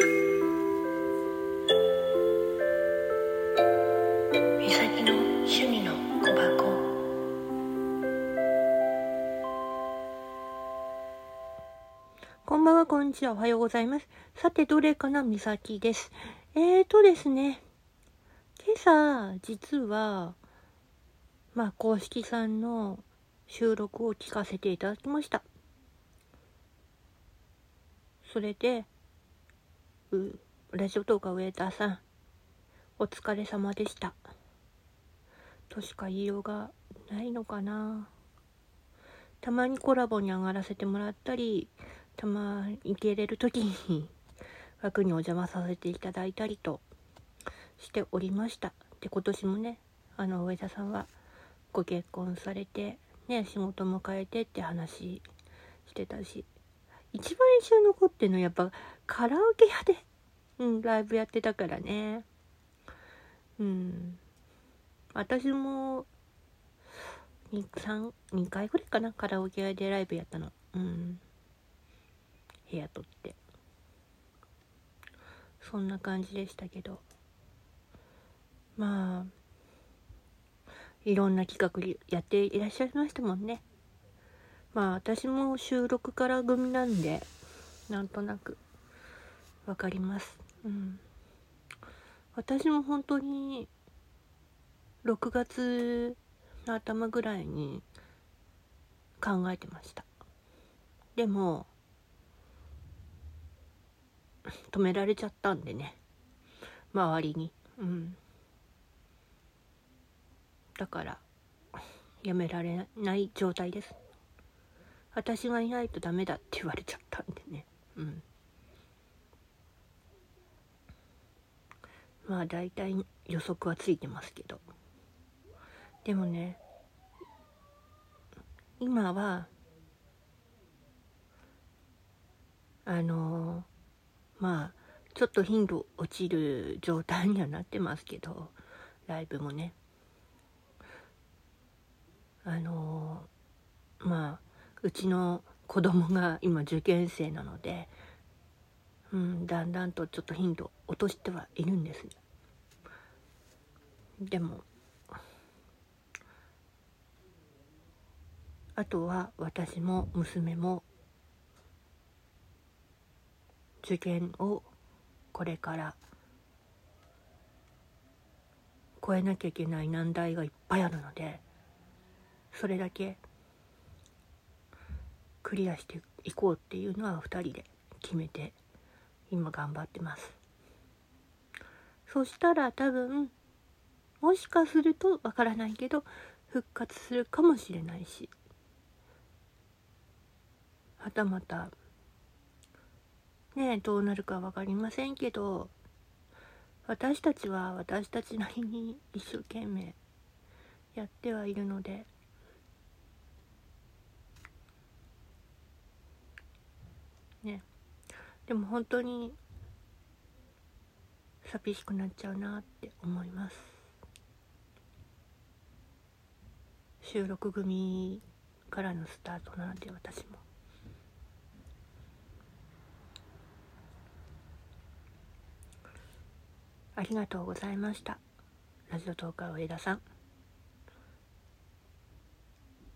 こんばんは、こんにちは、おはようございます。さて、どれかな、みさきです。えーとですね、今朝、実は、まあ、公式さんの収録を聞かせていただきました。それで、ラジオ動画ウェーターさん、お疲れ様でした。としか言いようがないのかな。たまにコラボに上がらせてもらったり、たまに行けれる時に枠にお邪魔させていただいたりとしておりました。で、今年もね、あの、上田さんはご結婚されて、ね、仕事も変えてって話してたし、一番印象に残ってるのはやっぱカラオケ屋で、うん、ライブやってたからね。うん。私も、2、3、2回ぐらいかな、カラオケ屋でライブやったの。うん。部屋取ってそんな感じでしたけどまあいろんな企画やっていらっしゃいましたもんねまあ私も収録から組なんでなんとなくわかります。うん。私も本当に6月の頭ぐらいに考えてました。でも止められちゃったんでね。周りに。うん。だからやめられない状態です。私がいないとダメだって言われちゃったんでね。うん。まあ大体予測はついてますけど。でもね今はあのまあちょっと頻度落ちる状態にはなってますけどライブもね。あのうちの子供が今受験生なので、うん、だんだんとちょっと頻度落としてはいるんです。ねでもあとは私も娘も受験をこれから超えなきゃいけない難題がいっぱいあるのでそれだけクリアしていこうっていうのは2人で決めて今頑張ってます。そしたら多分もしかするとわからないけど復活するかもしれないしはたまたねえどうなるか分かりませんけど私たちは私たちなりに一生懸命やってはいるのでねでも本当に寂しくなっちゃうなって思います収録組からのスタートなので私もありがとうございました。ラジオトーカー上田さん。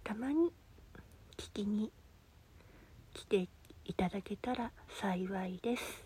たまに聞きに来ていただけたら幸いです。